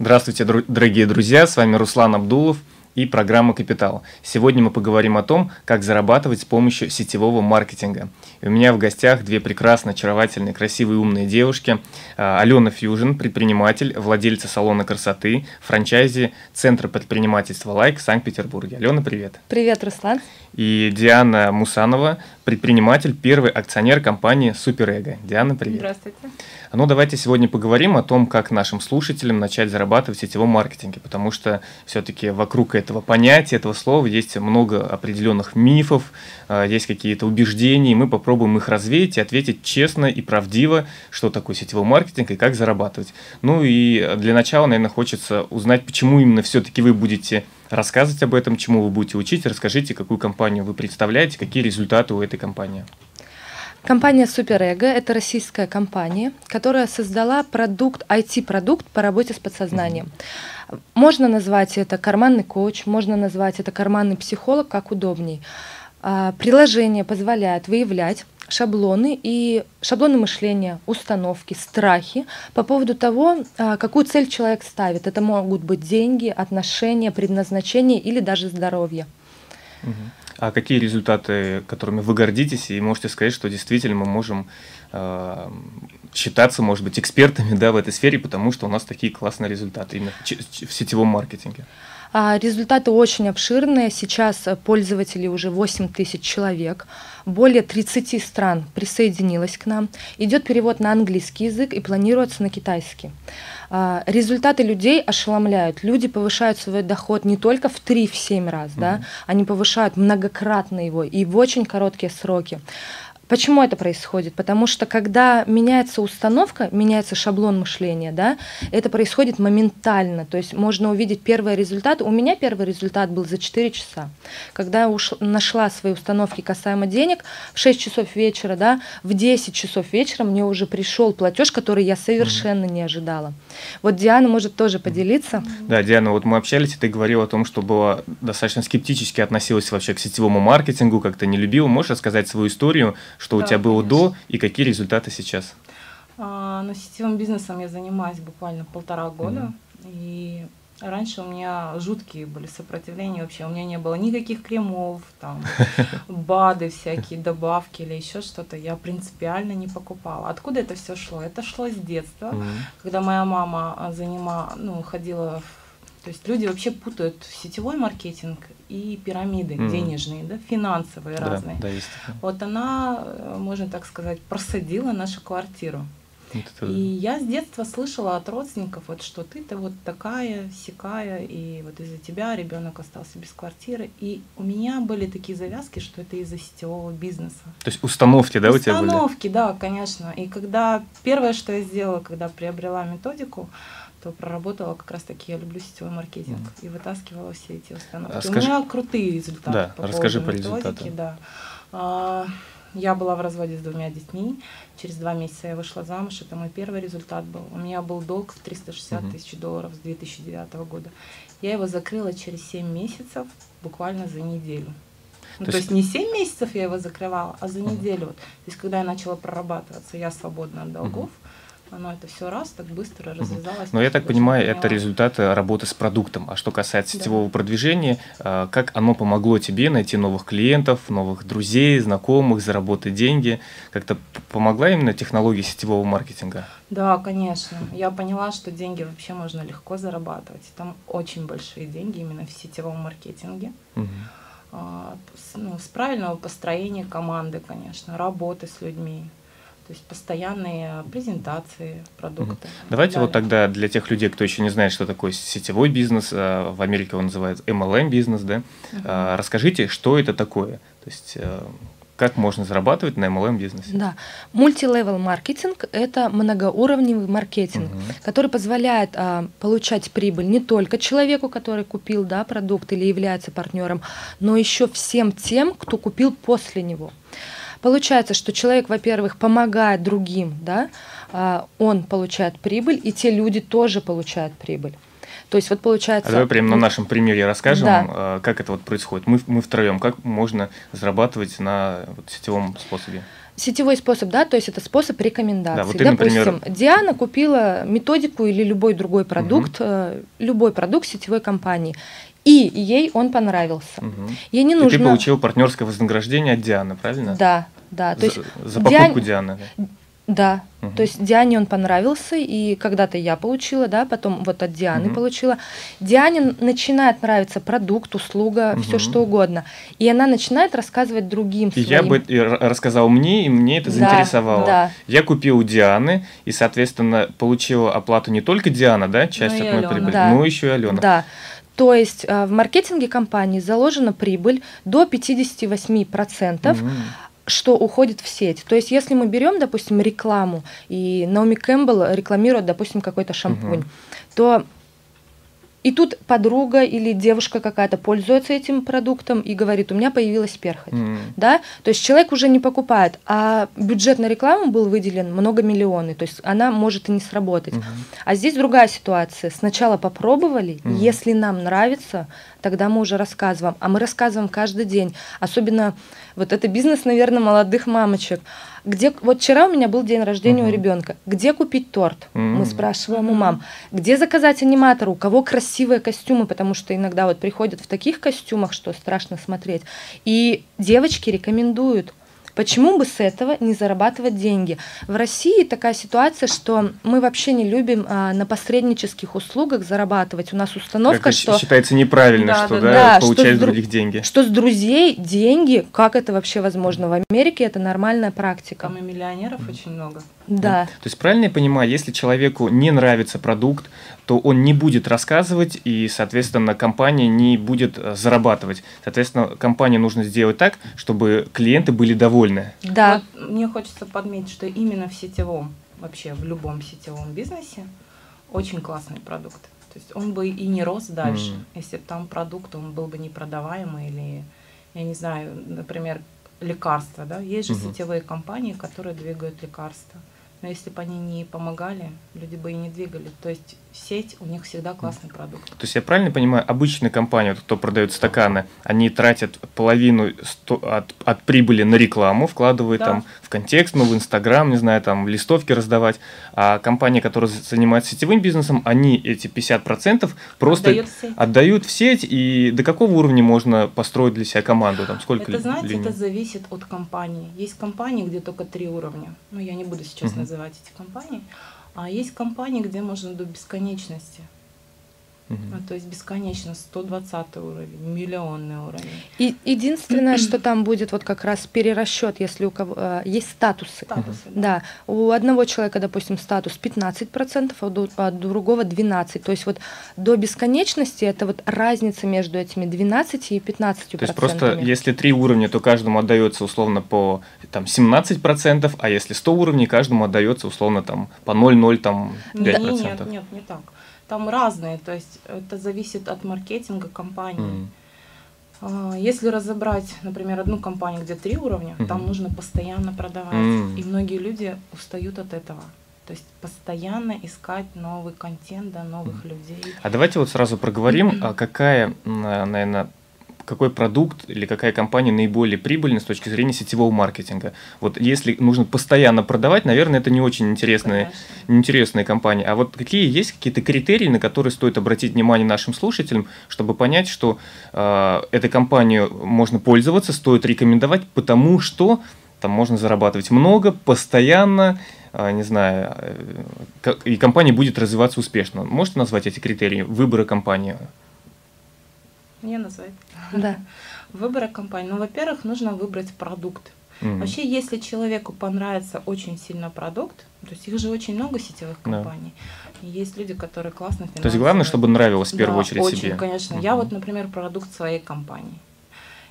Здравствуйте, дорогие друзья, с вами Руслан Абдулов и программа «Капитал». Сегодня мы поговорим о том, как зарабатывать с помощью сетевого маркетинга. И у меня в гостях две прекрасно очаровательные, красивые, умные девушки. А, Алена Фьюжин, предприниматель, владельца салона красоты, франчайзи Центра предпринимательства «Лайк» в Санкт-Петербурге. Алена, привет. Привет, Руслан. И Диана Мусанова, предприниматель, первый акционер компании «Суперэго». Диана, привет. Здравствуйте. Ну, давайте сегодня поговорим о том, как нашим слушателям начать зарабатывать в сетевом маркетинге, потому что все-таки вокруг этого понятия, этого слова есть много определенных мифов, а, есть какие-то убеждения, и мы попробуем их развеять и ответить честно и правдиво, что такое сетевой маркетинг и как зарабатывать. Ну и для начала, наверное, хочется узнать, почему именно все-таки вы будете рассказывать об этом, чему вы будете учить, расскажите, какую компанию вы представляете, какие результаты у этой компании. Компания SuperEgo – это российская компания, которая создала продукт, IT-продукт по работе с подсознанием. Можно назвать это карманный коуч, можно назвать это карманный психолог, как удобней. А, приложение позволяет выявлять шаблоны и шаблоны мышления, установки, страхи по поводу того, а, какую цель человек ставит. Это могут быть деньги, отношения, предназначение или даже здоровье. А какие результаты, которыми вы гордитесь, и можете сказать, что действительно мы можем э, считаться, может быть, экспертами да, в этой сфере, потому что у нас такие классные результаты именно в сетевом маркетинге? А, результаты очень обширные. Сейчас пользователей уже 8 тысяч человек. Более 30 стран присоединилось к нам. Идет перевод на английский язык и планируется на китайский. А, результаты людей ошеломляют. Люди повышают свой доход не только в 3-7 раз, mm-hmm. да, они повышают многократно его и в очень короткие сроки. Почему это происходит? Потому что когда меняется установка, меняется шаблон мышления, да, это происходит моментально. То есть можно увидеть первый результат. У меня первый результат был за 4 часа. Когда я уш... нашла свои установки касаемо денег, в 6 часов вечера, да, в 10 часов вечера мне уже пришел платеж, который я совершенно mm-hmm. не ожидала. Вот Диана может тоже поделиться. Да, Диана, вот мы общались, и ты говорила о том, что была достаточно скептически относилась вообще к сетевому маркетингу, как-то не любила. Можешь рассказать свою историю, что да, у тебя было конечно. до и какие результаты сейчас? А, ну, сетевым бизнесом я занимаюсь буквально полтора года. Mm-hmm. И раньше у меня жуткие были сопротивления вообще. У меня не было никаких кремов, там, БАДы всякие, добавки или еще что-то. Я принципиально не покупала. Откуда это все шло? Это шло с детства, mm-hmm. когда моя мама а, занима, ну, ходила в то есть люди вообще путают сетевой маркетинг и пирамиды mm. денежные, да, финансовые да, разные. Да, есть Вот она, э, можно так сказать, просадила нашу квартиру. Это... И я с детства слышала от родственников, вот что ты-то вот такая, сякая, и вот из-за тебя ребенок остался без квартиры. И у меня были такие завязки, что это из-за сетевого бизнеса. То есть установки, да, установки, у тебя были? Установки, да, конечно. И когда первое, что я сделала, когда приобрела методику, то проработала как раз таки, я люблю сетевой маркетинг mm. и вытаскивала все эти установки. Расскажи... У меня крутые результаты. Да, по расскажи по результатам. Да. А, я была в разводе с двумя детьми. Через два месяца я вышла замуж. Это мой первый результат был. У меня был долг в 360 mm-hmm. тысяч долларов с 2009 года. Я его закрыла через 7 месяцев, буквально за неделю. Ну, то, то есть не 7 месяцев я его закрывала, а за неделю. Вот. То есть когда я начала прорабатываться, я свободна от долгов. Оно это все раз так быстро развязалось. Но я так понимаю, это результаты работы с продуктом. А что касается сетевого да. продвижения, а, как оно помогло тебе найти новых клиентов, новых друзей, знакомых, заработать деньги? Как-то помогла именно технология сетевого маркетинга? Да, конечно. Я поняла, что деньги вообще можно легко зарабатывать. Там очень большие деньги именно в сетевом маркетинге. Угу. Ну, с правильного построения команды, конечно, работы с людьми. То есть постоянные презентации продукта. Давайте далее. вот тогда для тех людей, кто еще не знает, что такое сетевой бизнес, а, в Америке он называется MLM бизнес, да, угу. расскажите, что это такое? То есть э, как можно зарабатывать на MLM бизнесе? Да, мультилевел маркетинг – это многоуровневый маркетинг, угу. который позволяет а, получать прибыль не только человеку, который купил да, продукт или является партнером, но еще всем тем, кто купил после него. Получается, что человек, во-первых, помогает другим, да, а, он получает прибыль, и те люди тоже получают прибыль. То есть вот получается... А давай прямо на нашем примере расскажем, да. А, как это вот происходит. Мы, мы втроем, как можно зарабатывать на вот, сетевом способе? Сетевой способ, да, то есть это способ рекомендации. Да, вот ты, например- Допустим, Диана купила методику или любой другой продукт, э, любой продукт сетевой компании, и ей он понравился. Мгм. Ей не И нужно... ты получил партнерское вознаграждение от Дианы, правильно? Да, да. То За, есть за Диан- покупку Дианы. да? Мгм. то есть Диане он понравился, и когда-то я получила, да, потом вот от Дианы Мгм. получила. Диане начинает нравиться продукт, услуга, все Мгм. что угодно. И она начинает рассказывать другим И своим. я бы рассказал мне, и мне это Да, заинтересовало. да. Я купил у Дианы, и, соответственно, получила оплату не только Диана, да, часть Ну от моей Алена. прибыли, Да. но еще и Алена. Да. То есть э, в маркетинге компании заложена прибыль до 58%, Мгм. что уходит в сеть. То есть если мы берем, допустим, рекламу, и Наоми Кэмпбелл рекламирует, допустим, какой-то шампунь, Мгм. то и тут подруга или девушка какая-то пользуется этим продуктом и говорит, у меня появилась перхоть. М. Да? То есть человек уже не покупает, а бюджет на рекламу был выделен много миллионов, то есть она может и не сработать. Мгм. А здесь другая ситуация. Сначала попробовали, Мгм. если нам нравится, тогда мы уже рассказываем. А мы рассказываем каждый день. Особенно вот это бизнес, наверное, молодых мамочек. Где, вот вчера у меня был день рождения Мгм. у ребенка. Где купить торт? М. Мы спрашиваем у мам. Где заказать аниматора? У кого красивые костюмы? Потому что иногда вот приходят в таких костюмах, что страшно смотреть. И девочки рекомендуют. Почему бы с этого не зарабатывать деньги? В России такая ситуация, что мы вообще не любим а, на посреднических услугах зарабатывать. У нас установка, Это что, считается неправильно, Да, что да, да, да, получать что с с дру- других деньги. что с друзей деньги, как это вообще возможно? В Америке это нормальная практика. Там и миллионеров очень много. Да. То есть правильно я понимаю, если человеку не нравится продукт, то он не будет рассказывать, и, соответственно, компания не будет э, зарабатывать. Соответственно, компании нужно сделать так, чтобы клиенты были довольны. Да. Вот мне хочется подметить, что именно в сетевом, вообще в любом сетевом бизнесе, очень классный продукт. То есть он бы и не рос дальше, Мгм. если бы там продукт, он был бы непродаваемый или, я не знаю, например, лекарства, да, есть же Мгм. сетевые компании, которые двигают лекарства. Но если бы они не помогали, люди бы и не двигали. То есть сеть, у них всегда классный продукт. То есть я правильно понимаю, обычные компании, вот кто продает стаканы, они тратят половину сто- от, от прибыли на рекламу, вкладывают Да. там в контекст, ну, в Инстаграм, не знаю, там листовки раздавать. А компании, которые з- занимаются сетевым бизнесом, они эти 50% просто Отдают в сеть. отдают в сеть. И до какого уровня можно построить для себя команду? Там сколько Это, знаете, линий? это зависит от компании. Есть компании, где только три уровня. Ну, я не буду сейчас Мгм. называть эти компании. А есть компании, где можно до бесконечности. Мгм. Ну, то есть бесконечно 120 уровень, миллионный уровень. И единственное, что там будет вот как раз перерасчет, если у кого э, есть статусы. Статусы, Да, у одного человека, допустим, статус 15%, а у а у другого 12%. То есть вот до бесконечности это вот разница между этими 12 и 15%. То есть просто если три уровня, то каждому отдается условно по там, 17%, а если 100 уровней, каждому отдается условно там по 0,0 там, 5%. Не, нет, нет, не так. Там разные, то есть это зависит от маркетинга компании. А, Если разобрать, например, одну компанию, где три уровня, Мгм. там нужно постоянно продавать. М. И многие люди устают от этого. То есть постоянно искать новый контент, да, новых людей. А давайте вот сразу проговорим, а какая, наверное, какой продукт или какая компания наиболее прибыльна с точки зрения сетевого маркетинга. Вот если нужно постоянно продавать, наверное, это не очень интересные, Конечно. интересные компании. А вот какие есть какие-то критерии, на которые стоит обратить внимание нашим слушателям, чтобы понять, что э, этой компанию можно пользоваться, стоит рекомендовать, потому что там можно зарабатывать много, постоянно, э, не знаю, э, и компания будет развиваться успешно. Можете назвать эти критерии выбора компании? Не назвать. Да. Выбора компании. Ну, во-первых, нужно выбрать продукт. Мгм. Вообще, если человеку понравится очень сильно продукт, то есть их же очень много сетевых Да. компаний, и есть люди, которые классно То есть главное, финансово- чтобы нравилось в первую Да, очередь очень, себе. конечно. Я Мгм. вот, например, продукт своей компании.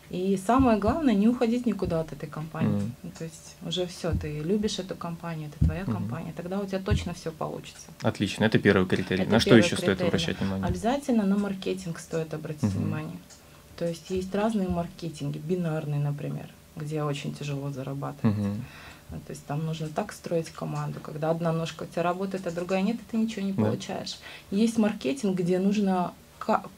И самое главное, не уходить никуда от этой компании. Ну, То есть уже все, ты любишь эту компанию, это твоя Мгм. компания, тогда у тебя точно все получится. Отлично, это первый критерий. Это на что еще стоит критерий, обращать внимание? Обязательно на маркетинг стоит обратить Мгм. внимание. То есть есть разные маркетинги, бинарный, например, где очень тяжело зарабатывать. Ну, То есть там нужно так строить команду, когда одна ножка у тебя работает, а другая нет, и ты ничего не Да. получаешь. Есть маркетинг, где нужно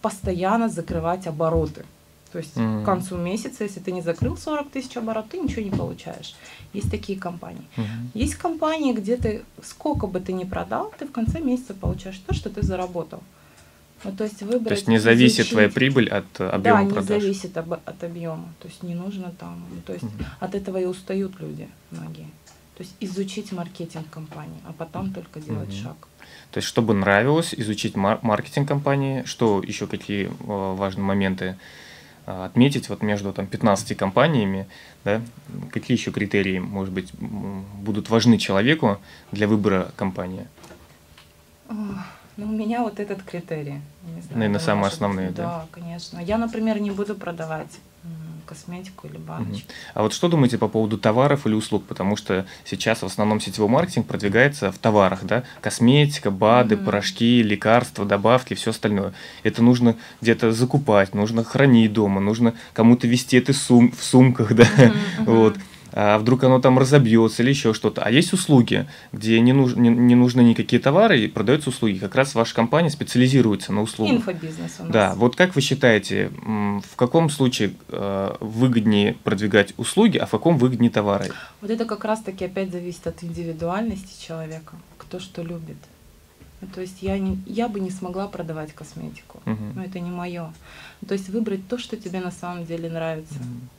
постоянно закрывать обороты. То есть mm-hmm. к концу месяца, если ты не закрыл 40 тысяч оборот, ты ничего не получаешь. Есть такие компании. Mm-hmm. Есть компании, где ты сколько бы ты ни продал, ты в конце месяца получаешь то, что ты заработал. Ну, то есть выбрать. То есть не зависит изучить... твоя прибыль от объема да, продаж. Да, не зависит об, от объема. То есть не нужно там. То есть mm-hmm. от этого и устают люди многие. То есть изучить маркетинг компании, а потом только делать mm-hmm. шаг. То есть, чтобы нравилось, изучить маркетинг компании, что еще какие э, важные моменты э, отметить вот между там 15 компаниями, да, какие еще критерии, может быть, будут важны человеку для выбора компании? Ну, у меня вот этот критерий. Не знаю, Наверное, самые основные, да? Да, конечно. Я, например, не буду продавать косметику или баночки. А вот что думаете по поводу товаров или услуг? Потому что сейчас в основном сетевой маркетинг продвигается в товарах, да? Косметика, БАДы, угу. порошки, лекарства, добавки, все остальное. Это нужно где-то закупать, нужно хранить дома, нужно кому-то вести это сум в сумках, да? Угу, вот а вдруг оно там разобьется или еще что-то. А есть услуги, где не, нуж, не, не нужны никакие товары и продаются услуги. Как раз ваша компания специализируется на услугах. Инфобизнес у нас. Да, вот как вы считаете, в каком случае э, выгоднее продвигать услуги, а в каком выгоднее товары? Вот это как раз-таки опять зависит от индивидуальности человека, кто что любит. Ну, то есть я, не, я бы не смогла продавать косметику, угу. но это не мое. То есть выбрать то, что тебе на самом деле нравится. Угу.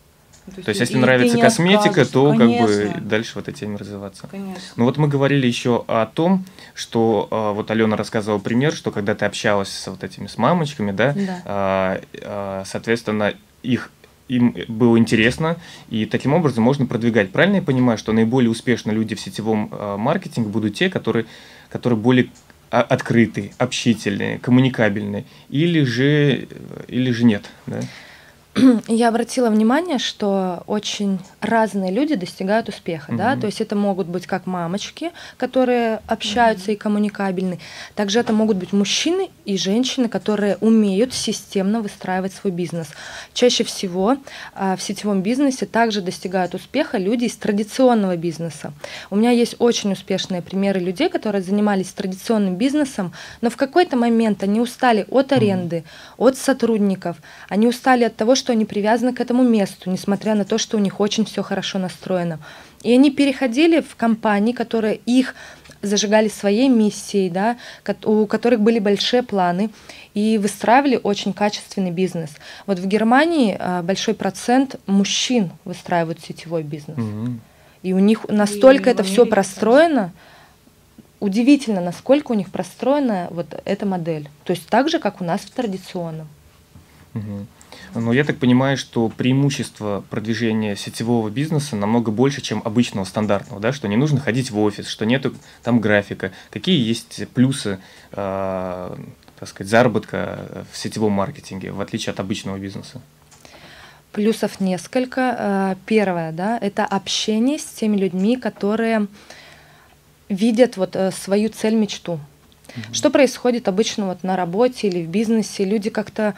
То есть, то есть если нравится косметика, то Конечно. как бы дальше в этой теме развиваться. Конечно. Ну вот мы говорили еще о том, что э, вот Алена рассказывала пример, что когда ты общалась с вот этими с мамочками, да, да. Э, э, соответственно, их им было интересно, и таким образом можно продвигать. Правильно я понимаю, что наиболее успешные люди в сетевом маркетинге будут те, которые, которые более открытые, общительные, коммуникабельные, или же, или же нет? Да? я обратила внимание, что очень разные люди достигают успеха, mm-hmm. да, то есть это могут быть как мамочки, которые общаются mm-hmm. и коммуникабельны, также это могут быть мужчины и женщины, которые умеют системно выстраивать свой бизнес. Чаще всего а, в сетевом бизнесе также достигают успеха люди из традиционного бизнеса. У меня есть очень успешные примеры людей, которые занимались традиционным бизнесом, но в какой-то момент они устали от аренды, mm-hmm. от сотрудников, они устали от того, что они привязаны к этому месту, несмотря на то, что у них очень все хорошо настроено. И они переходили в компании, которые их зажигали своей миссией, да, у которых были большие планы и выстраивали очень качественный бизнес. Вот в Германии а, большой процент мужчин выстраивают сетевой бизнес. Угу. И у них настолько и это все простроено, удивительно, насколько у них простроена вот эта модель. То есть так же, как у нас в традиционном. Угу. Но я так понимаю, что преимущество продвижения сетевого бизнеса намного больше, чем обычного стандартного, да, что не нужно ходить в офис, что нету там графика. Какие есть плюсы, э, так сказать, заработка в сетевом маркетинге, в отличие от обычного бизнеса? Плюсов несколько. А, первое, да, это общение с теми людьми, которые видят вот э, свою цель, мечту. Угу. Что происходит обычно вот на работе или в бизнесе? Люди как-то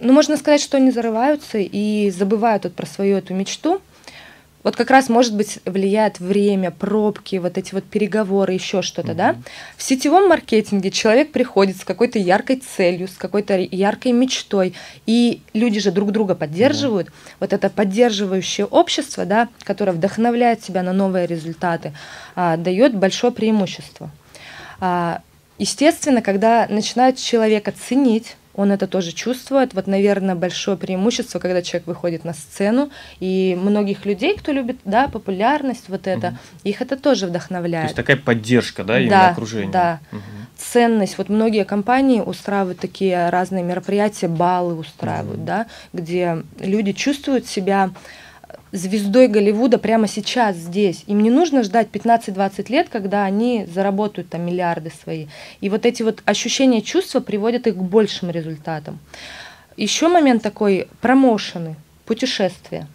ну, можно сказать, что они зарываются и забывают вот про свою эту мечту. Вот как раз, может быть, влияет время, пробки, вот эти вот переговоры, еще что-то, mm-hmm. да. В сетевом маркетинге человек приходит с какой-то яркой целью, с какой-то яркой мечтой, и люди же друг друга поддерживают. Mm-hmm. Вот это поддерживающее общество, да, которое вдохновляет себя на новые результаты, а, дает большое преимущество. А, естественно, когда начинают человека ценить, он это тоже чувствует. Вот, наверное, большое преимущество, когда человек выходит на сцену, и многих людей, кто любит, да, популярность, вот это, угу. их это тоже вдохновляет. То есть такая поддержка, да, именно да, окружения. Да, угу. ценность. Вот многие компании устраивают такие разные мероприятия, баллы устраивают, угу. да, где люди чувствуют себя звездой Голливуда прямо сейчас, здесь. Им не нужно ждать 15-20 лет, когда они заработают там миллиарды свои. И вот эти вот ощущения, чувства приводят их к большим результатам. Еще момент такой, промоушены, путешествия.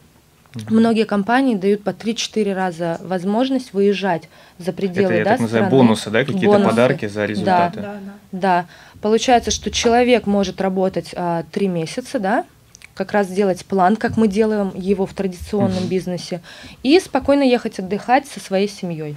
Многие компании дают по 3-4 раза возможность выезжать за пределы Это, я да, так называю, страны. бонусы, да, какие-то бонусы. подарки за результаты. Да, да, да. да. Получается, что человек может работать а, 3 месяца, да, как раз сделать план, как мы делаем его в традиционном бизнесе, и спокойно ехать отдыхать со своей семьей.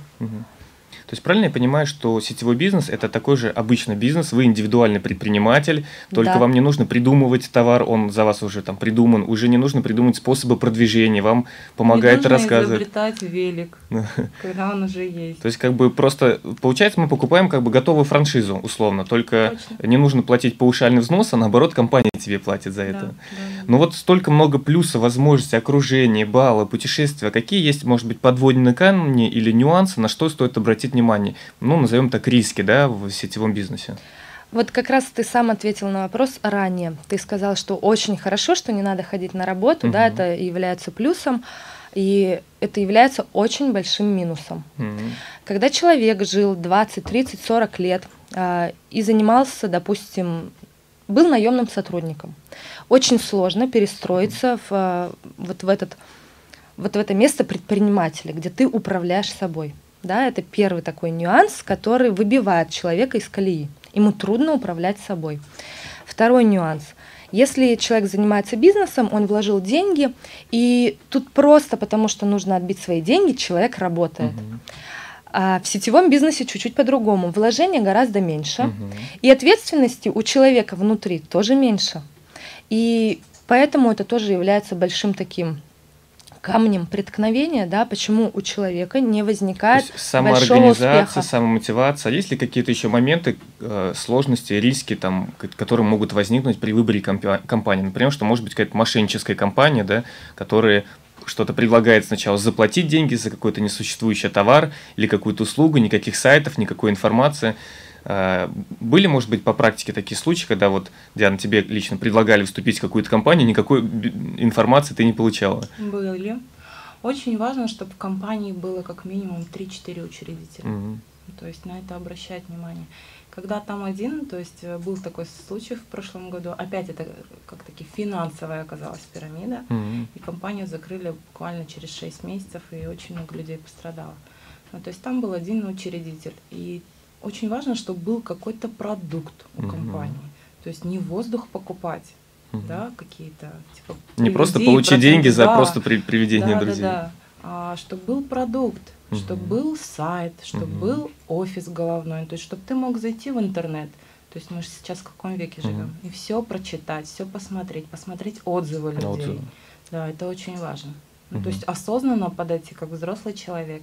То есть правильно я понимаю, что сетевой бизнес – это такой же обычный бизнес, вы индивидуальный предприниматель, только да. вам не нужно придумывать товар, он за вас уже там придуман, уже не нужно придумать способы продвижения, вам помогает не рассказывать. Не изобретать велик, когда он уже есть. То есть как бы просто, получается, мы покупаем как бы готовую франшизу, условно, только Точно. не нужно платить паушальный взнос, а наоборот компания тебе платит за это. Да, да. Ну вот столько много плюсов, возможностей, окружения, баллы, путешествия. Какие есть, может быть, подводные камни или нюансы, на что стоит обратить внимание? Ну, назовем так риски, да, в сетевом бизнесе. Вот как раз ты сам ответил на вопрос ранее. Ты сказал, что очень хорошо, что не надо ходить на работу, угу. да, это является плюсом, и это является очень большим минусом. Угу. Когда человек жил 20, 30, 40 лет э, и занимался, допустим, был наемным сотрудником, очень сложно перестроиться в, а, вот в этот вот в это место предпринимателя, где ты управляешь собой. Да, это первый такой нюанс, который выбивает человека из колеи. Ему трудно управлять собой. Второй нюанс. Если человек занимается бизнесом, он вложил деньги, и тут просто потому, что нужно отбить свои деньги, человек работает. Угу. А в сетевом бизнесе чуть-чуть по-другому. Вложения гораздо меньше, угу. и ответственности у человека внутри тоже меньше. И поэтому это тоже является большим таким камнем преткновения, да, почему у человека не возникает То есть самоорганизация, успеха. самомотивация. Есть ли какие-то еще моменты, э, сложности, риски, там, которые могут возникнуть при выборе компании? Например, что может быть какая-то мошенническая компания, да, которая что-то предлагает сначала заплатить деньги за какой-то несуществующий товар или какую-то услугу, никаких сайтов, никакой информации. А, были, может быть, по практике такие случаи, когда вот, Диана, тебе лично предлагали вступить в какую-то компанию, никакой информации ты не получала? Были. Очень важно, чтобы в компании было как минимум 3-4 учредителя. Угу. То есть на это обращать внимание. Когда там один, то есть э, был такой случай в прошлом году, опять это как-таки финансовая оказалась пирамида, угу. и компанию закрыли буквально через 6 месяцев, и очень много людей пострадало. Ну, то есть там был один учредитель, и очень важно, чтобы был какой-то продукт у угу. компании. То есть не воздух покупать, угу. да, какие-то типа. Не просто получить деньги за да, просто при, приведение да, друзей. Да, да. А чтобы был продукт, угу. чтобы был сайт, чтобы угу. был офис головной, то есть чтобы ты мог зайти в интернет. То есть мы же сейчас в каком веке живем, угу. и все прочитать, все посмотреть, посмотреть отзывы людей. Отзывы. Да, это очень важно. Ну, То есть осознанно подойти как взрослый человек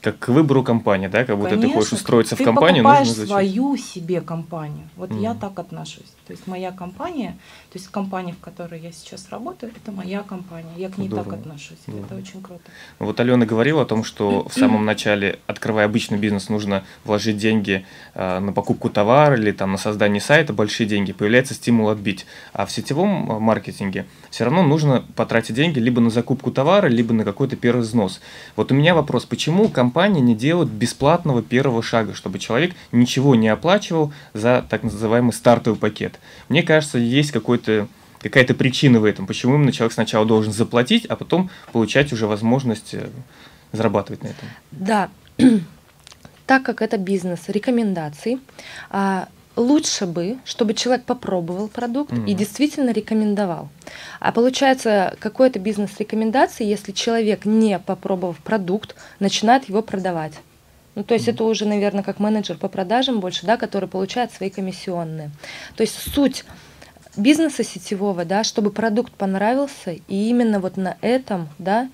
как к выбору компании, да, как будто Конечно, ты хочешь устроиться в компанию, нужно изучить. свою себе компанию. Вот mm. я так отношусь. То есть моя компания, то есть компания, в которой я сейчас работаю, это моя компания. Я к ней Здорово. так отношусь. Здорово. Это очень круто. Вот Алена говорила о том, что в самом начале, открывая обычный бизнес, нужно вложить деньги э, на покупку товара или там на создание сайта, большие деньги, появляется стимул отбить. А в сетевом э, маркетинге все равно нужно потратить деньги либо на закупку товара, либо на какой-то первый взнос. Вот у меня вопрос, почему компания не делает бесплатного первого шага, чтобы человек ничего не оплачивал за так называемый стартовый пакет? Мне кажется, есть какой-то какая-то причина в этом, почему именно человек сначала должен заплатить, а потом получать уже возможность э, зарабатывать на этом. Да, так как это бизнес рекомендаций, а, лучше бы, чтобы человек попробовал продукт mm-hmm. и действительно рекомендовал. А получается, какой-то бизнес рекомендации, если человек, не попробовав продукт, начинает его продавать. Ну, то есть mm-hmm. это уже, наверное, как менеджер по продажам больше, да, который получает свои комиссионные. То есть суть бизнеса сетевого, да, чтобы продукт понравился, и именно вот на этом, да,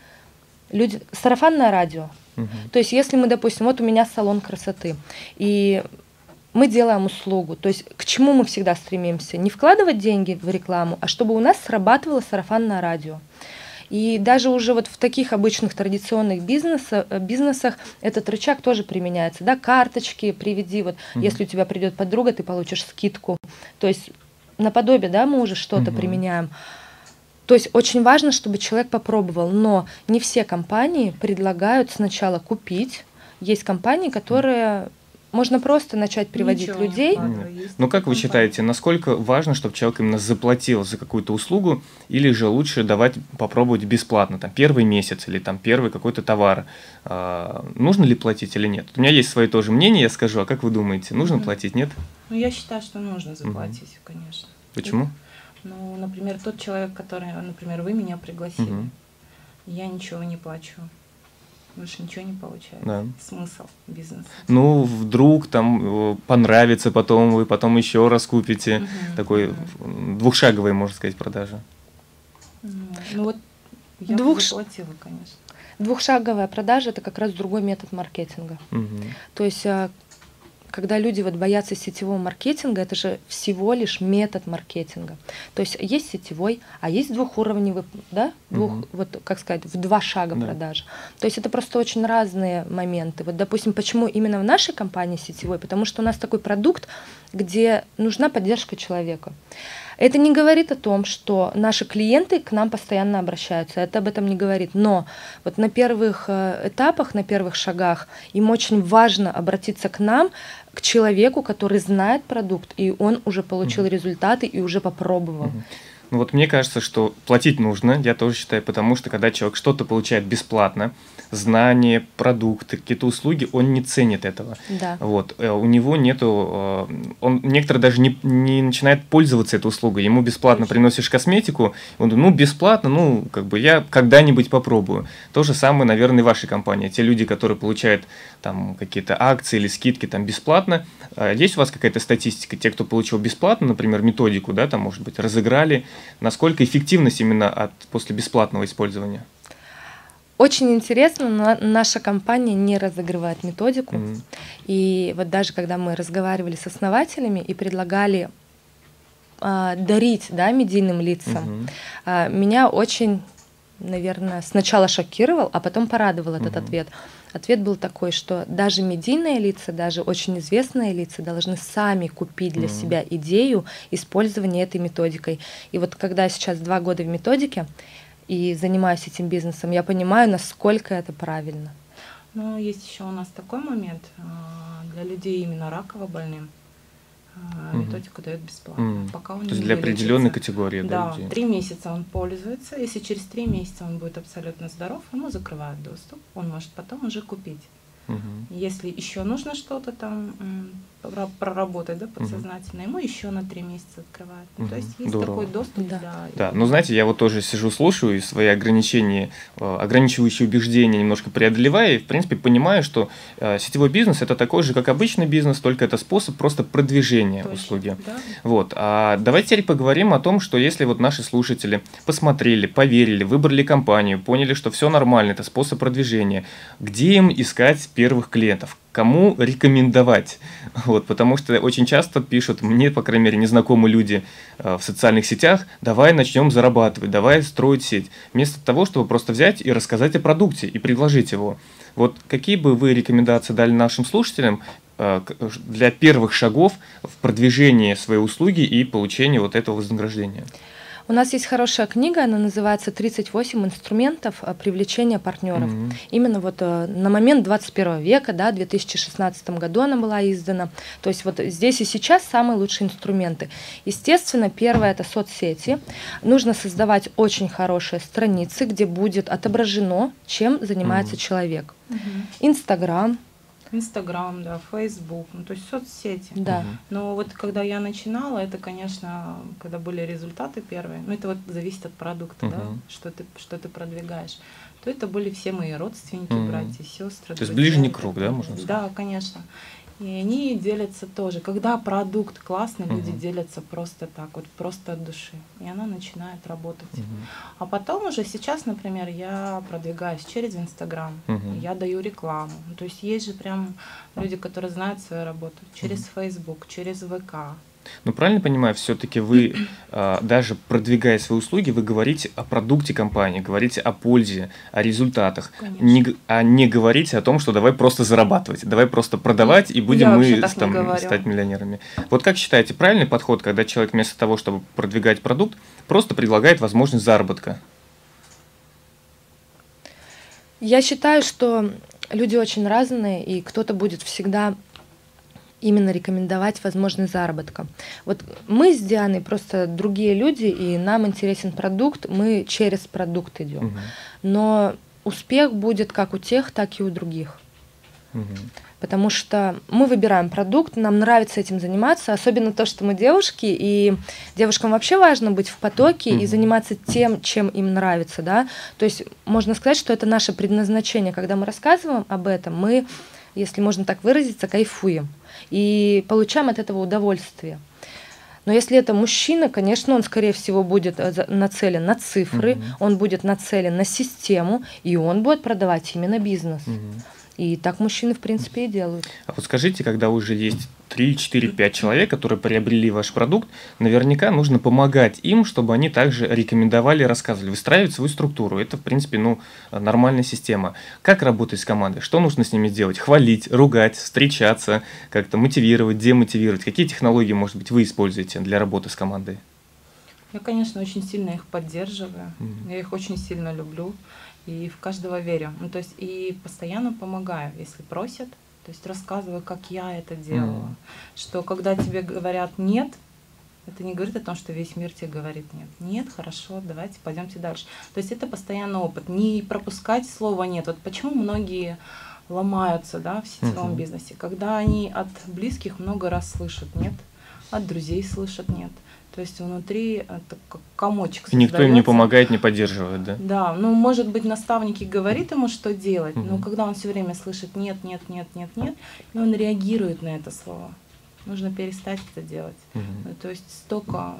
люди... Сарафанное радио. Угу. То есть если мы, допустим, вот у меня салон красоты, и мы делаем услугу. То есть к чему мы всегда стремимся? Не вкладывать деньги в рекламу, а чтобы у нас срабатывало сарафанное радио. И даже уже вот в таких обычных традиционных бизнесах, э, бизнесах этот рычаг тоже применяется. Да? Карточки приведи, вот mm-hmm. если у тебя придет подруга, ты получишь скидку. То есть наподобие, да, мы уже что-то mm-hmm. применяем. То есть очень важно, чтобы человек попробовал, но не все компании предлагают сначала купить. Есть компании, которые можно просто начать приводить Ничего людей. Ну как вы считаете, насколько важно, чтобы человек именно заплатил за какую-то услугу, или же лучше давать попробовать бесплатно, там первый месяц или там первый какой-то товар? А, нужно ли платить или нет? У меня есть свое тоже мнение, я скажу, а как вы думаете, нужно mm-hmm. платить, нет? Ну я считаю, что нужно заплатить, mm-hmm. конечно. Почему? Ну, например, тот человек, который, например, вы меня пригласили, mm-hmm. я ничего не плачу. Больше ничего не получается. Да. Смысл бизнеса. Ну, вдруг там э, понравится потом, вы потом еще раз купите. Мгм, Такой мгм. двухшаговая, можно сказать, продажа. Ну, ну вот я Двух заплатила, конечно. Двухшаговая продажа – это как раз другой метод маркетинга. Мгм. То есть, а, когда люди вот боятся сетевого маркетинга, это же всего лишь метод маркетинга. То есть есть сетевой, а есть двухуровневый, да, двух, Мгм. вот как сказать, в два шага Да. продажи. То есть это просто очень разные моменты. Вот, допустим, почему именно в нашей компании сетевой? Потому что у нас такой продукт, где нужна поддержка человека. Это не говорит о том, что наши клиенты к нам постоянно обращаются, это об этом не говорит. Но вот на первых э, этапах, на первых шагах им очень важно обратиться к нам, к человеку, который знает продукт, и он уже получил Мгм. результаты и уже попробовал. Мгм. Ну вот мне кажется, что платить нужно, я тоже считаю, потому что когда человек что-то получает бесплатно, знания, продукты, какие-то услуги, он не ценит этого. Да. Вот, э, у него нету, э, он некоторые даже не, не начинает пользоваться этой услугой. Ему бесплатно приносишь косметику, он думает, ну бесплатно, ну как бы я когда-нибудь попробую. То же самое, наверное, и вашей компании. Те люди, которые получают там какие-то акции или скидки там бесплатно, э, есть у вас какая-то статистика? Те, кто получил бесплатно, например, методику, да, там может быть разыграли, насколько эффективность именно от после бесплатного использования? Очень интересно, но наша компания не разыгрывает методику. Мгм. И вот даже когда мы разговаривали с основателями и предлагали а, дарить да, медийным лицам, Мгм. а, меня очень, наверное, сначала шокировал, а потом порадовал этот Мгм. ответ. Ответ был такой, что даже медийные лица, даже очень известные лица должны сами купить для Мгм. себя идею использования этой методикой. И вот когда я сейчас два года в методике и занимаюсь этим бизнесом, я понимаю, насколько это правильно. Но есть еще у нас такой момент а, для людей именно раково больным. а. Методику дают бесплатно. М. Пока он То есть не для вылечится. определенной категории да, Да, людей. три месяца он пользуется. Если через три месяца он будет абсолютно здоров, ему закрывают доступ. Он может потом уже купить. Мгм. Если еще нужно что-то там проработать, да, подсознательно, ему еще на три месяца открывают. Ну, То есть есть Здорово. такой доступ Да. для... Да, ну знаете, я вот тоже сижу, слушаю и свои ограничения, э, ограничивающие убеждения немножко преодолевая, и в принципе понимаю, что э, сетевой бизнес это такой же, как обычный бизнес, только это способ просто продвижения Точно, услуги. да. Вот, а давайте теперь поговорим о том, что если вот наши слушатели посмотрели, поверили, выбрали компанию, поняли, что все нормально, это способ продвижения, где им искать первых клиентов? Кому рекомендовать? Вот, потому что очень часто пишут, мне, по крайней мере, незнакомые люди э, в социальных сетях, давай начнем зарабатывать, давай строить сеть. Вместо того, чтобы просто взять и рассказать о продукте и предложить его. Вот какие бы вы рекомендации дали нашим слушателям э, к- для первых шагов в продвижении своей услуги и получении вот этого вознаграждения? У нас есть хорошая книга, она называется «38 инструментов э, привлечения партнеров». Мгм. Именно вот э, на момент 21 века, да, в 2016 году она была издана. То есть вот здесь и сейчас самые лучшие инструменты. Естественно, первое это соцсети. Нужно создавать очень хорошие страницы, где будет отображено, чем занимается Мгм. человек. Инстаграм, Инстаграм, да, Фейсбук, ну то есть соцсети. да. Но вот когда я начинала, это, конечно, когда были результаты первые, ну это вот зависит от продукта, да, Мгм. что ты, что ты продвигаешь, то это были все мои родственники, Мгм. братья, сестры. То есть ближний круг, да, можно сказать? Да, конечно. И они делятся тоже. Когда продукт классный, люди Мгм. делятся просто так, вот просто от души. И она начинает работать. Мгм. А потом уже сейчас, например, я продвигаюсь через Инстаграм, Мгм. я даю рекламу. Ну, То есть есть же прям люди, которые знают свою работу через Фейсбук, через ВК. Ну, правильно понимаю, все-таки вы, а, даже продвигая свои услуги, вы говорите о продукте компании, говорите о пользе, о результатах, Конечно. не, а не говорите о том, что давай просто зарабатывать, давай просто продавать, и будем Я мы там, стать миллионерами. Вот как считаете, правильный подход, когда человек вместо того, чтобы продвигать продукт, просто предлагает возможность заработка? Я считаю, что люди очень разные, и кто-то будет всегда именно рекомендовать возможность заработка. Вот мы с Дианой просто другие люди, и нам интересен продукт, мы через продукт идем. Мгм. Но успех будет как у тех, так и у других. Мгм. потому что мы выбираем продукт, нам нравится этим заниматься, особенно то, что мы девушки, и девушкам вообще важно быть в потоке mm-hmm. и заниматься тем, чем им нравится, да, то есть можно сказать, что это наше предназначение, когда мы рассказываем об этом, мы, если можно так выразиться, кайфуем и получаем от этого удовольствие. Но если это мужчина, конечно, он, скорее всего, будет э, нацелен на цифры, угу. он будет нацелен на систему, и он будет продавать именно бизнес. Угу. И так мужчины, в принципе, и делают. А вот скажите, когда уже есть 3, 4, 5 человек, которые приобрели ваш продукт, наверняка нужно помогать им, чтобы они также рекомендовали, рассказывали, выстраивать свою структуру. Это, в принципе, ну, нормальная система. Как работать с командой? Что нужно с ними делать? Хвалить, ругать, встречаться, как-то мотивировать, демотивировать? Какие технологии, может быть, вы используете для работы с командой? Я, конечно, очень сильно их поддерживаю. Mm-hmm. Я их очень сильно люблю и в каждого верю. Ну, то есть и постоянно помогаю, если просят. То есть рассказываю, как я это делала. Mm. Что когда тебе говорят нет, это не говорит о том, что весь мир тебе говорит нет. Нет, хорошо, давайте пойдемте дальше. То есть это постоянный опыт. Не пропускать слово нет. Вот почему многие ломаются да, в сетевом uh-huh. бизнесе, когда они от близких много раз слышат нет, от друзей слышат нет. То есть внутри это как комочек И никто им не помогает, не поддерживает, да? Да, ну, может быть, наставник и говорит ему, что делать, угу. но когда он все время слышит «нет, нет, нет, нет, нет», и он реагирует на это слово, нужно перестать это делать. Угу. То есть столько,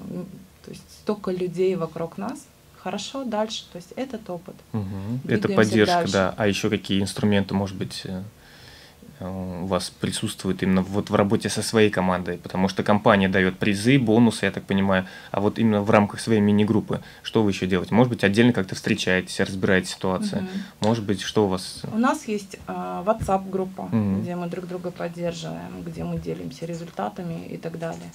то есть столько людей вокруг нас, хорошо, дальше, то есть этот опыт. Угу. Это поддержка, дальше. да. А еще какие инструменты, может быть, Э, у вас присутствует именно вот в работе со своей командой, потому что компания дает призы, бонусы, я так понимаю, а вот именно в рамках своей мини-группы, что вы еще делаете? Может быть, отдельно как-то встречаетесь, разбираете ситуацию? Угу. Может быть, что у вас? У нас есть э, WhatsApp-группа, угу. где мы друг друга поддерживаем, где мы делимся результатами и так далее.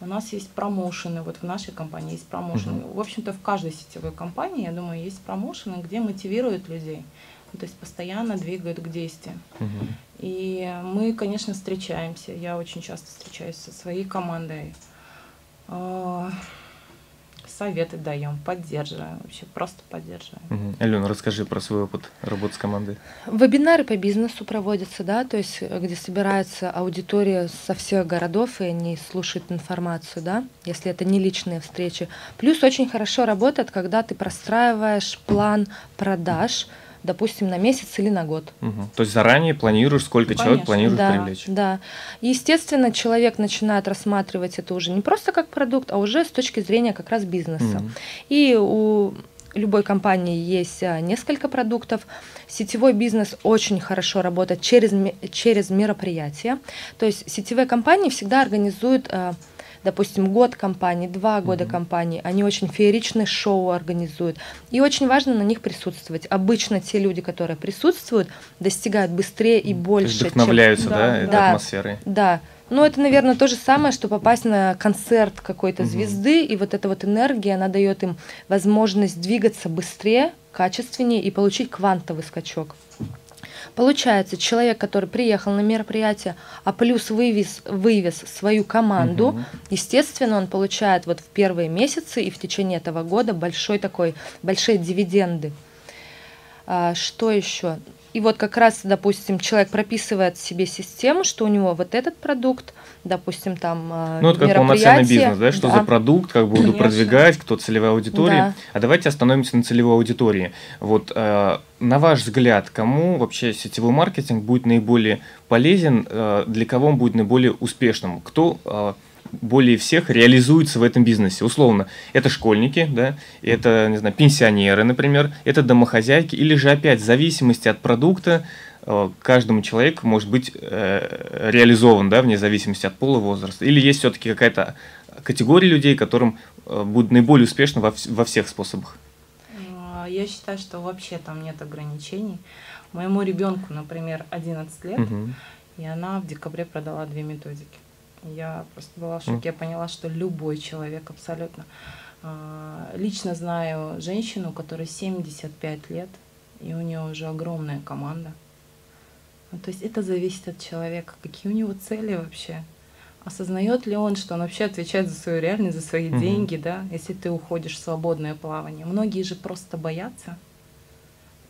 У нас есть промоушены, вот в нашей компании есть промоушены. Угу. В общем-то, в каждой сетевой компании, я думаю, есть промоушены, где мотивируют людей. То есть постоянно двигают к действию. Угу. И мы, конечно, встречаемся. Я очень часто встречаюсь со своей командой. А, советы даем, поддерживаем, вообще просто поддерживаем. Угу. Алена, расскажи про свой опыт работы с командой. Вебинары по бизнесу проводятся, да, то есть где собирается аудитория со всех городов, и они слушают информацию, да, если это не личные встречи. Плюс очень хорошо работает, когда ты простраиваешь план продаж, допустим, на месяц или на год. Угу. То есть заранее планируешь, сколько Конечно. человек планируешь да, привлечь. Да. естественно, человек начинает рассматривать это уже не просто как продукт, а уже с точки зрения как раз бизнеса. Угу. И у любой компании есть а, несколько продуктов. Сетевой бизнес очень хорошо работает через, через мероприятия. То есть сетевые компании всегда организуют а, допустим, год компании, два года mm-hmm. компании, они очень фееричные шоу организуют. И очень важно на них присутствовать. Обычно те люди, которые присутствуют, достигают быстрее и больше. То есть вдохновляются, чем... да, да, да, атмосферой. Да. Ну, это, наверное, то же самое, что попасть на концерт какой-то угу. звезды, и вот эта вот энергия, она дает им возможность двигаться быстрее, качественнее и получить квантовый скачок. Получается, человек, который приехал на мероприятие, а плюс вывез, вывез свою команду, угу. естественно, он получает вот в первые месяцы и в течение этого года большой такой, большие дивиденды. А, что еще? И вот как раз, допустим, человек прописывает себе систему, что у него вот этот продукт, допустим, там а, Ну, это как полноценный бизнес, да? Что да. за продукт, как буду Конечно. продвигать, кто целевая аудитория. Да. А давайте остановимся на целевой аудитории. Вот э, на ваш взгляд, кому вообще сетевой маркетинг будет наиболее полезен, э, для кого он будет наиболее успешным? Кто э, более всех реализуется в этом бизнесе. Условно, это школьники, да, это, не знаю, пенсионеры, например, это домохозяйки, или же опять в зависимости от продукта э, каждому человеку может быть э, реализован, да, вне зависимости от пола, возраста. Или есть все-таки какая-то категория людей, которым э, будет наиболее успешно во, во всех способах? А, я считаю, что вообще там нет ограничений. Моему ребенку, например, 11 лет, угу. и она в декабре продала две методики. Я просто была в шоке. Я поняла, что любой человек абсолютно. А, лично знаю женщину, которой 75 лет, и у нее уже огромная команда. Ну, то есть это зависит от человека, какие у него цели вообще. Осознает ли он, что он вообще отвечает за свою реальность, за свои mm-hmm. деньги, да, если ты уходишь в свободное плавание. Многие же просто боятся.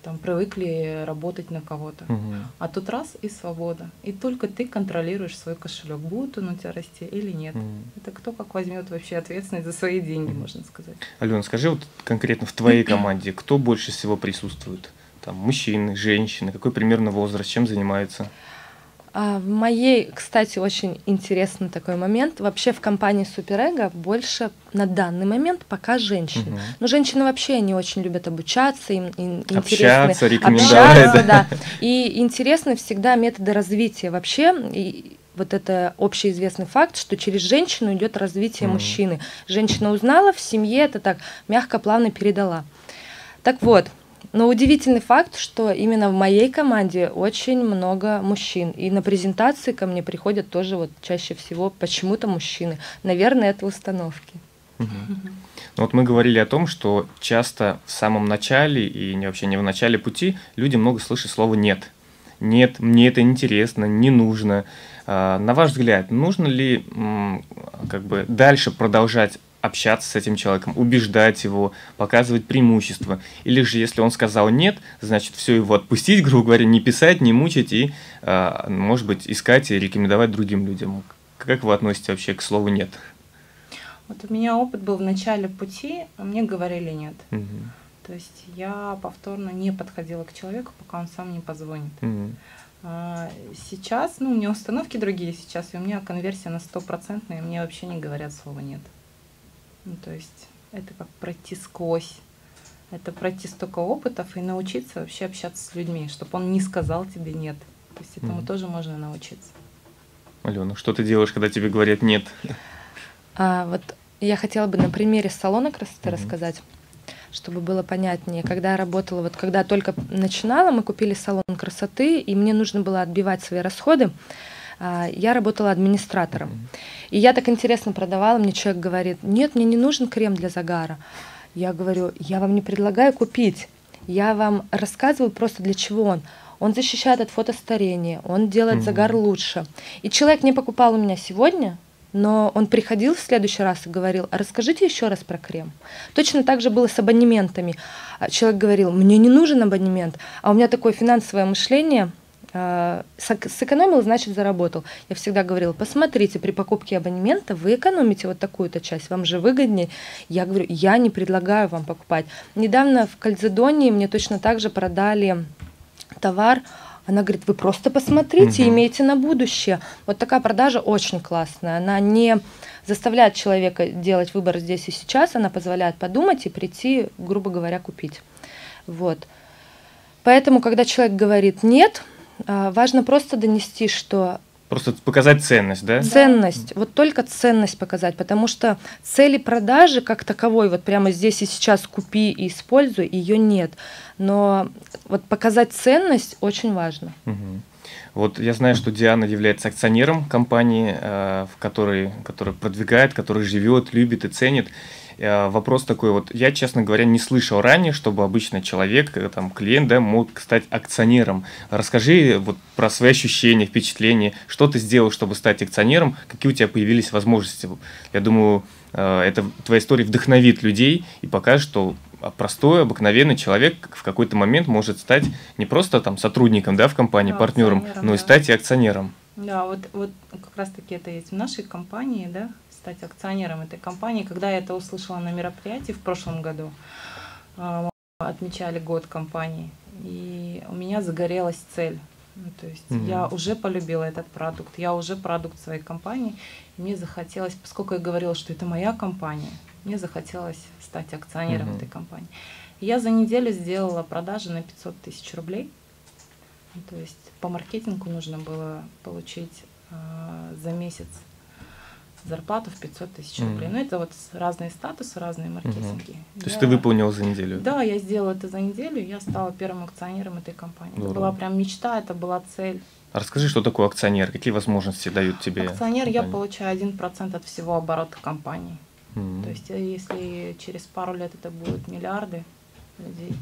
Там привыкли работать на кого-то. Мгм. А тут раз и свобода. И только ты контролируешь свой кошелек, будет он у тебя расти или нет. Мгм. Это кто как возьмет вообще ответственность за свои деньги, можно сказать. Алена, скажи вот конкретно в твоей команде, кто больше всего присутствует? Там мужчины, женщины, какой примерно возраст, чем занимаются? А в моей, кстати, очень интересный такой момент. Вообще в компании Суперэго больше на данный момент пока женщин. Мгм. Но женщины вообще не очень любят обучаться, им, им интересны Общаться, рекомендовать. общаться, да. И интересны всегда методы развития вообще. И вот это общеизвестный факт, что через женщину идет развитие Мгм. мужчины. Женщина узнала в семье, это так мягко, плавно передала. Так вот, но удивительный факт, что именно в моей команде очень много мужчин. И на презентации ко мне приходят тоже вот чаще всего почему-то мужчины. Наверное, это установки. Ну вот мы говорили о том, что часто в самом начале и не вообще не в начале пути люди много слышат слово «нет». Нет, мне это интересно, не нужно. А, На ваш взгляд, нужно ли как бы дальше продолжать общаться с этим человеком, убеждать его, показывать преимущества? Или же, если он сказал нет, значит, все его отпустить, грубо говоря, не писать, не мучить и, а, может быть, искать и рекомендовать другим людям? Как вы относитесь вообще к слову нет? Вот у меня опыт был в начале пути, а мне говорили нет. Мгм. То есть я повторно не подходила к человеку, пока он сам не позвонит. А сейчас, ну, у меня установки другие сейчас, и у меня конверсия на стопроцентная, и мне вообще не говорят слова «нет». Ну, то есть это как пройти сквозь. Это пройти столько опытов и научиться вообще общаться с людьми, чтобы он не сказал тебе «нет». То есть этому Мгм. тоже можно научиться. Алена, что ты делаешь, когда тебе говорят нет? А вот я хотела бы на примере салона красоты Мгм. рассказать, чтобы было понятнее. Когда я работала, вот когда только начинала, мы купили салон красоты, и мне нужно было отбивать свои расходы. А, Я работала администратором. И я так интересно продавала, мне человек говорит, нет, мне не нужен крем для загара. Я говорю, я вам не предлагаю купить, я вам рассказываю просто для чего он. Он защищает от фотостарения, он делает Мгм. загар лучше. И человек не покупал у меня сегодня, но он приходил в следующий раз и говорил, а расскажите еще раз про крем. Точно так же было с абонементами. А Человек говорил, мне не нужен абонемент, а у меня такое финансовое мышление, сэкономил, значит заработал. Я всегда говорила, посмотрите, при покупке абонемента вы экономите вот такую-то часть, вам же выгоднее. Я говорю, я не предлагаю вам покупать. Недавно в Кальцедонии мне точно так же продали товар, она говорит, вы просто посмотрите, Мгм. имейте на будущее. Вот такая продажа очень классная. Она не заставляет человека делать выбор здесь и сейчас, она позволяет подумать и прийти, грубо говоря, купить. Вот. Поэтому, когда человек говорит нет, важно просто донести, что Просто показать ценность, да? ценность, вот только ценность показать, потому что цели продажи как таковой, вот прямо здесь и сейчас купи и используй, ее нет. Но вот показать ценность очень важно. Мгм. Вот я знаю, что Диана является акционером компании, э, в которой, которая продвигает, которая живет, любит и ценит. Э, Вопрос такой вот, я, честно говоря, не слышал ранее, чтобы обычный человек, э, там, клиент, да, мог стать акционером. Расскажи вот про свои ощущения, впечатления, что ты сделал, чтобы стать акционером, какие у тебя появились возможности. Я думаю, это твоя история вдохновит людей и покажет, что простой, обыкновенный человек в какой-то момент может стать не просто там сотрудником, да, в компании, Да, партнером, но и стать и акционером. Да, вот, вот как раз таки это есть в нашей компании, да, стать акционером этой компании. Когда я это услышала на мероприятии в прошлом году, а, отмечали год компании, и у меня загорелась цель. Ну, то есть Мгм. я уже полюбила этот продукт, я уже продукт своей компании, и мне захотелось, поскольку я говорила, что это моя компания, мне захотелось стать акционером Мгм. этой компании. Я за неделю сделала продажи на 500 тысяч рублей. То есть по маркетингу нужно было получить а, за месяц зарплату в 500 тысяч рублей. Ну, это вот разные статусы, разные маркетинги. То есть Я- ты выполнил за неделю? Да, я сделала это за неделю, я стала первым акционером этой компании. Здорово. Это была прям мечта, это была цель. А Расскажи, что такое акционер, какие возможности дают тебе? Акционер я компания? получаю 1% от всего оборота компании. То есть э, если через пару лет это будут миллиарды людей,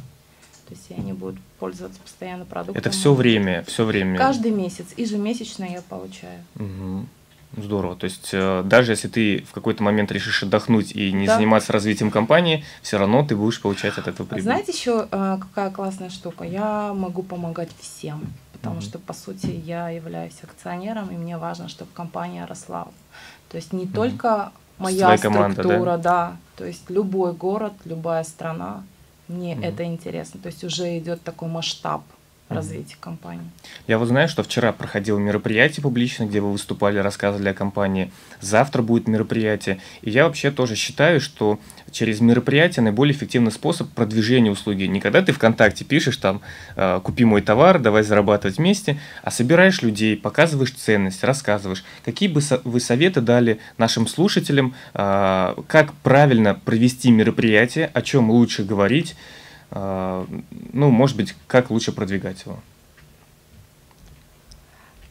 то есть они будут пользоваться постоянно продуктом. Это все время, все время. Каждый месяц, ежемесячно я получаю. Мгм. Здорово. То есть э, даже если ты в какой-то момент решишь отдохнуть и не Да. заниматься развитием компании, все равно ты будешь получать от этого прибыль. Знаете еще какая классная штука? Я могу помогать всем, потому Мгм. что, по сути, я являюсь акционером, и мне важно, чтобы компания росла. То есть не только моя команда, да? структура, да? то есть любой город, любая страна, мне Мгм. это интересно. То есть уже идет такой масштаб Мгм. развития компании. Я вот знаю, что вчера проходило мероприятие публично, где вы выступали, рассказывали о компании. Завтра будет мероприятие. И я вообще тоже считаю, что через мероприятие наиболее эффективный способ продвижения услуги. Не когда ты ВКонтакте пишешь там э, «Купи мой товар, давай зарабатывать вместе», а собираешь людей, показываешь ценность, рассказываешь. Какие бы вы советы дали нашим слушателям, э, как правильно провести мероприятие, о чем лучше говорить, ну, может быть, как лучше продвигать его?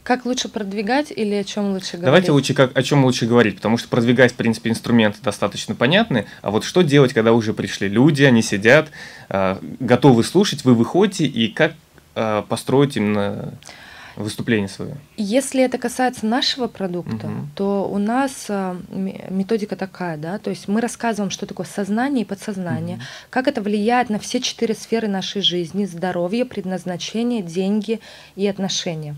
Как лучше продвигать или о чем лучше говорить? Давайте лучше как, о чем лучше говорить, потому что продвигать, в принципе, инструменты достаточно понятны, а вот что делать, когда уже пришли люди, они сидят, э, готовы слушать, вы выходите, и как э, построить именно выступление свое? Если это касается нашего продукта, Мгм. то у нас а, методика такая, да, то есть мы рассказываем, что такое сознание и подсознание, Мгм. как это влияет на все четыре сферы нашей жизни: здоровье, предназначение, деньги и отношения.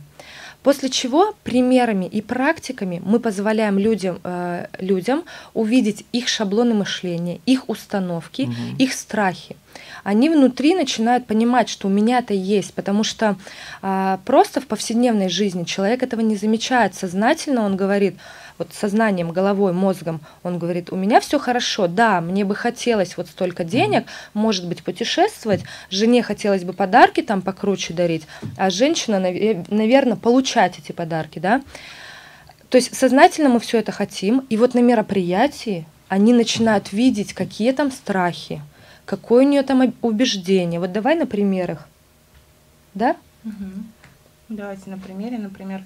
После чего примерами и практиками мы позволяем людям, э, людям увидеть их шаблоны мышления, их установки, Мгм. их страхи. Они внутри начинают понимать, что у меня это есть, потому что а, просто в повседневной жизни человек этого не замечает. Сознательно он говорит, вот сознанием, головой, мозгом, он говорит, у меня все хорошо, да, мне бы хотелось вот столько денег, может быть, путешествовать, жене хотелось бы подарки там покруче дарить, а женщина, наверное, получать эти подарки, да. То есть сознательно мы все это хотим, и вот на мероприятии они начинают видеть, какие там страхи, какое у нее там убеждение. Вот давай на примерах. Да? Мгм. Давайте на примере, например,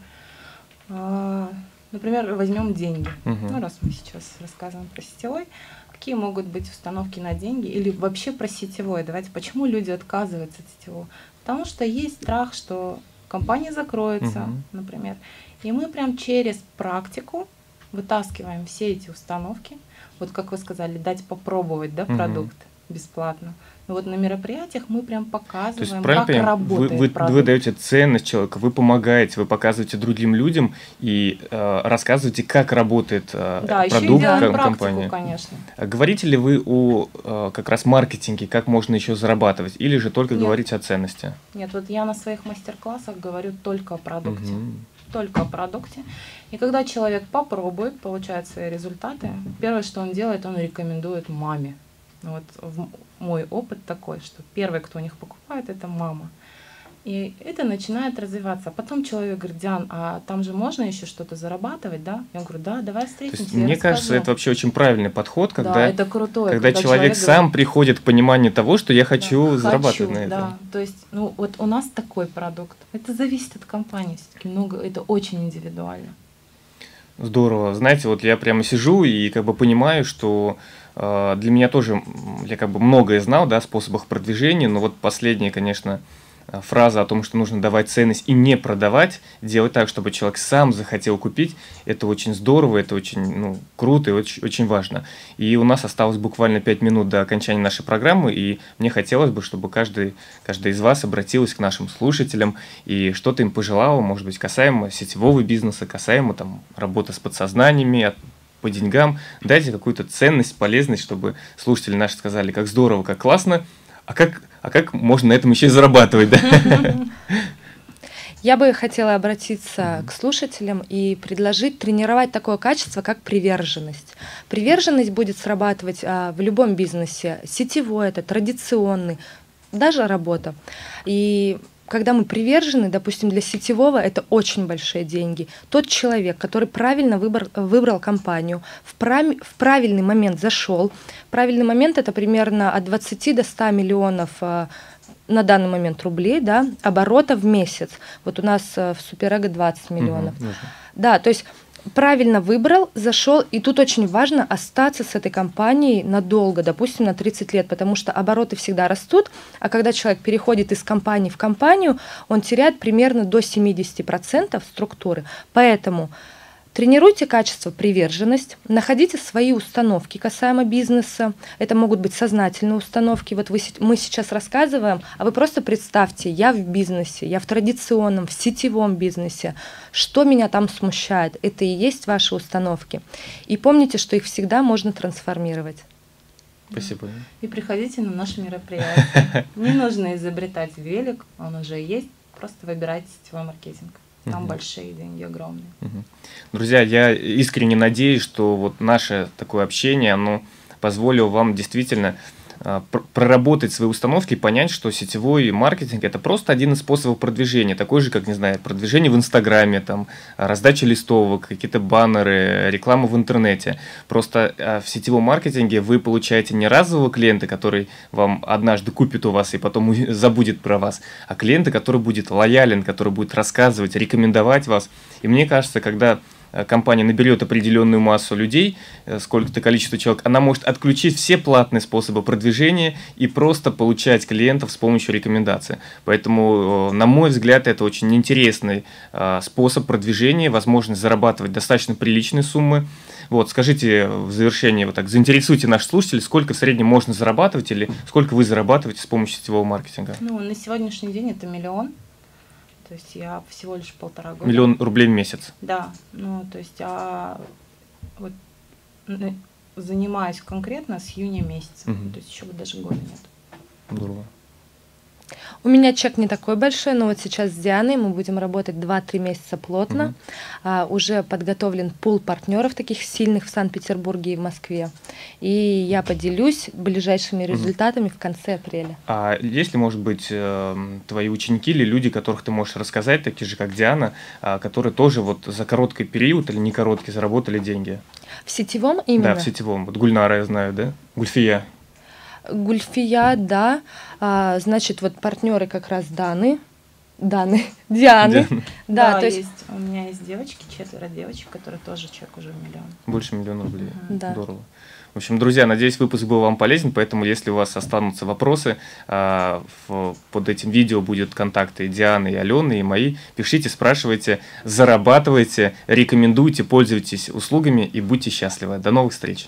а, например, возьмем деньги. Мгм. Ну, раз мы сейчас рассказываем про сетевой, какие могут быть установки на деньги или вообще про сетевой? Давайте, почему люди отказываются от сетевого? Потому что есть страх, что компания закроется, Мгм. например. И мы прям через практику вытаскиваем все эти установки. Вот как вы сказали, дать попробовать, да, Мгм. продукт бесплатно. Но вот на мероприятиях мы прям То есть, показываем, правильно как понимаю, вы, работает вы, продукт. вы даете ценность человеку, вы помогаете, вы показываете другим людям и э, рассказываете, как работает э, Да, еще продукт делаем ком- практику, компании. конечно. А Говорите ли вы о э, как раз маркетинге, как можно еще зарабатывать, или же только Нет. говорите о ценности? Нет, вот я на своих мастер-классах говорю только о продукте. Мгм. Только о продукте. И когда человек попробует, получает свои результаты, первое, что он делает, он рекомендует маме. Вот в- мой опыт такой, что первый, кто у них покупает, это мама. И это начинает развиваться. А потом человек говорит, Диан, а там же можно еще что-то зарабатывать, да? Я говорю, да, давай встретимся. есть, мне кажется, расскажу». это вообще очень правильный подход, когда, да, это крутое. когда, человек, сам говорит, приходит к пониманию того, что я хочу да, зарабатывать хочу, на этом. Да, то есть, ну вот у нас такой продукт. Это зависит от компании, все-таки много, это очень индивидуально. Здорово. Знаете, вот я прямо сижу и как бы понимаю, что для меня тоже, я как бы многое знал, да, о способах продвижения, но вот последняя, конечно, э, фраза о том, что нужно давать ценность и не продавать, делать так, чтобы человек сам захотел купить, это очень здорово, это очень ну, круто и очень, очень важно. И у нас осталось буквально 5 минут до окончания нашей программы, и мне хотелось бы, чтобы каждый, каждый из вас обратилась к нашим слушателям и что-то им пожелала, может быть, касаемо сетевого бизнеса, касаемо там, работы с подсознаниями, по деньгам. Дайте какую-то ценность, полезность, чтобы слушатели наши сказали, как здорово, как классно, а как, а как можно на этом еще и зарабатывать, да? Я бы хотела обратиться к слушателям и предложить тренировать такое качество, как приверженность. Приверженность будет срабатывать а, в любом бизнесе. Сетевой это, традиционный, даже работа. И когда мы привержены, допустим, для сетевого это очень большие деньги. Тот человек, который правильно выбор, выбрал компанию, в, прав- в правильный момент зашел. Правильный момент это примерно от 20 до 100 миллионов а, на данный момент рублей, да, оборота в месяц. Вот у нас э, в Суперэго 20 миллионов. Нужно. Да, то есть правильно выбрал, зашел, и тут очень важно остаться с этой компанией надолго, допустим, на 30 лет, потому что обороты всегда растут, а когда человек переходит из компании в компанию, он теряет примерно до 70% структуры. Поэтому Тренируйте качество приверженность, находите свои установки касаемо бизнеса. Это могут быть сознательные установки. Вот вы, мы сейчас рассказываем, а вы просто представьте, я в бизнесе, я в традиционном, в сетевом бизнесе. Что меня там смущает? Это и есть ваши установки. И помните, что их всегда можно трансформировать. Спасибо. И приходите на наше мероприятие. Не нужно изобретать велик, он уже есть. Просто выбирайте сетевой маркетинг. Там угу. большие деньги, огромные. Угу. Друзья, я искренне надеюсь, что вот наше такое общение, оно позволило вам действительно проработать свои установки и понять, что сетевой маркетинг это просто один из способов продвижения, такой же, как, не знаю, продвижение в Инстаграме, там, раздача листовок, какие-то баннеры, реклама в интернете. Просто а, в сетевом маркетинге вы получаете не разового клиента, который вам однажды купит у вас и потом забудет про вас, а клиента, который будет лоялен, который будет рассказывать, рекомендовать вас. И мне кажется, когда компания наберет определенную массу людей, э, сколько-то количество человек, она может отключить все платные способы продвижения и просто получать клиентов с помощью рекомендаций. Поэтому, э, на мой взгляд, это очень интересный способ продвижения, возможность зарабатывать достаточно приличные суммы. Вот, скажите в завершении, вот так, заинтересуйте наших слушателей, сколько в среднем можно зарабатывать или сколько вы зарабатываете с помощью сетевого маркетинга? Ну, на сегодняшний день это миллион. То есть я всего лишь полтора года. Миллион рублей в месяц. Да, ну то есть а вот занимаюсь конкретно с июня месяца. Угу. То есть еще даже года нет. Здорово. У меня чек не такой большой, но вот сейчас с Дианой мы будем работать 2-3 месяца плотно. Угу. А, уже подготовлен пул партнеров таких сильных в Санкт-Петербурге и в Москве. И я поделюсь ближайшими результатами угу. в конце апреля. А есть ли, может быть, эм, твои ученики или люди, которых ты можешь рассказать, такие же, как Диана, а, которые тоже вот за короткий период или не короткий заработали деньги? В сетевом именно? Да, в сетевом. Вот Гульнара я знаю, да? Гульфия. Гульфия, да. А, значит, вот партнеры как раз Даны. Даны, Дианы. Диана. Да, да, то есть... есть... У меня есть девочки, четверо девочек, которые тоже человек уже миллион. Больше миллиона рублей. Угу. Да. Здорово. В общем, друзья, надеюсь, выпуск был вам полезен, поэтому если у вас останутся вопросы, а, под этим видео будут контакты Дианы и Алены, и мои. Пишите, спрашивайте, зарабатывайте, рекомендуйте, пользуйтесь услугами и будьте счастливы. До новых встреч!